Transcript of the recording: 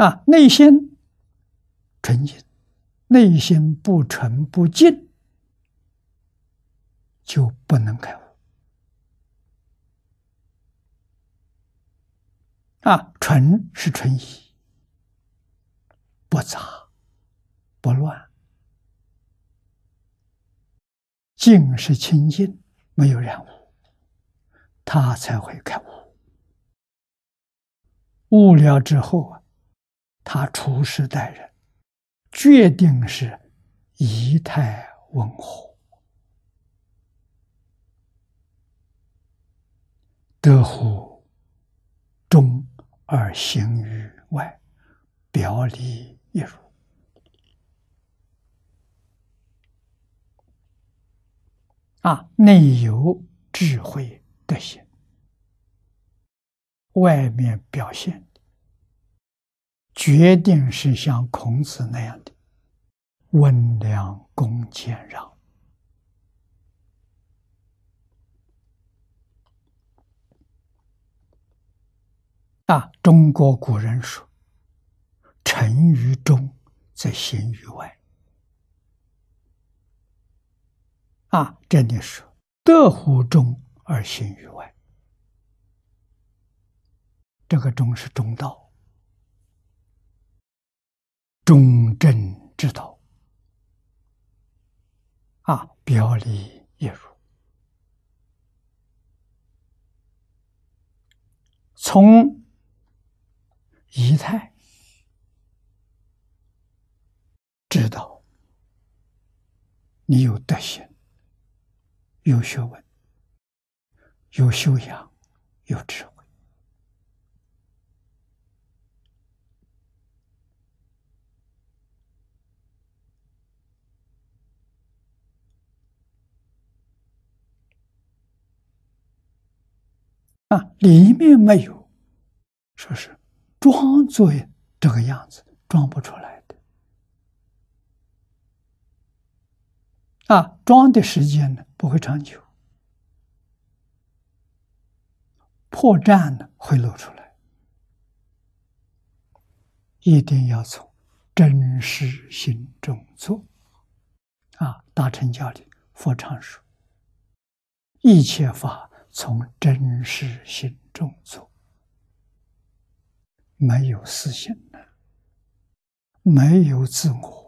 啊，内心纯净，内心不纯不净，就不能开悟。啊，纯是纯一，不杂不乱；净是清净，没有染污，他才会开悟。悟了之后啊，他处事待人，决定是仪态温和，德乎中。而行于外，表里一如啊，内有智慧德行，外面表现决定是像孔子那样的温良恭俭让。啊，中国古人说：“臣于中，则行于外。”啊，这里说“德乎中而行于外”，这个“中”是中道，中正之道。啊，表里一如，从。仪态，知道你有德行、有学问、有修养、有智慧啊，里面没有，说是。装作这个样子，装不出来的啊！装的时间呢，不会长久，破绽呢会露出来。一定要从真实心中做啊！大乘教里佛常说：“一切法从真实心中做。”没有私心的，没有自我。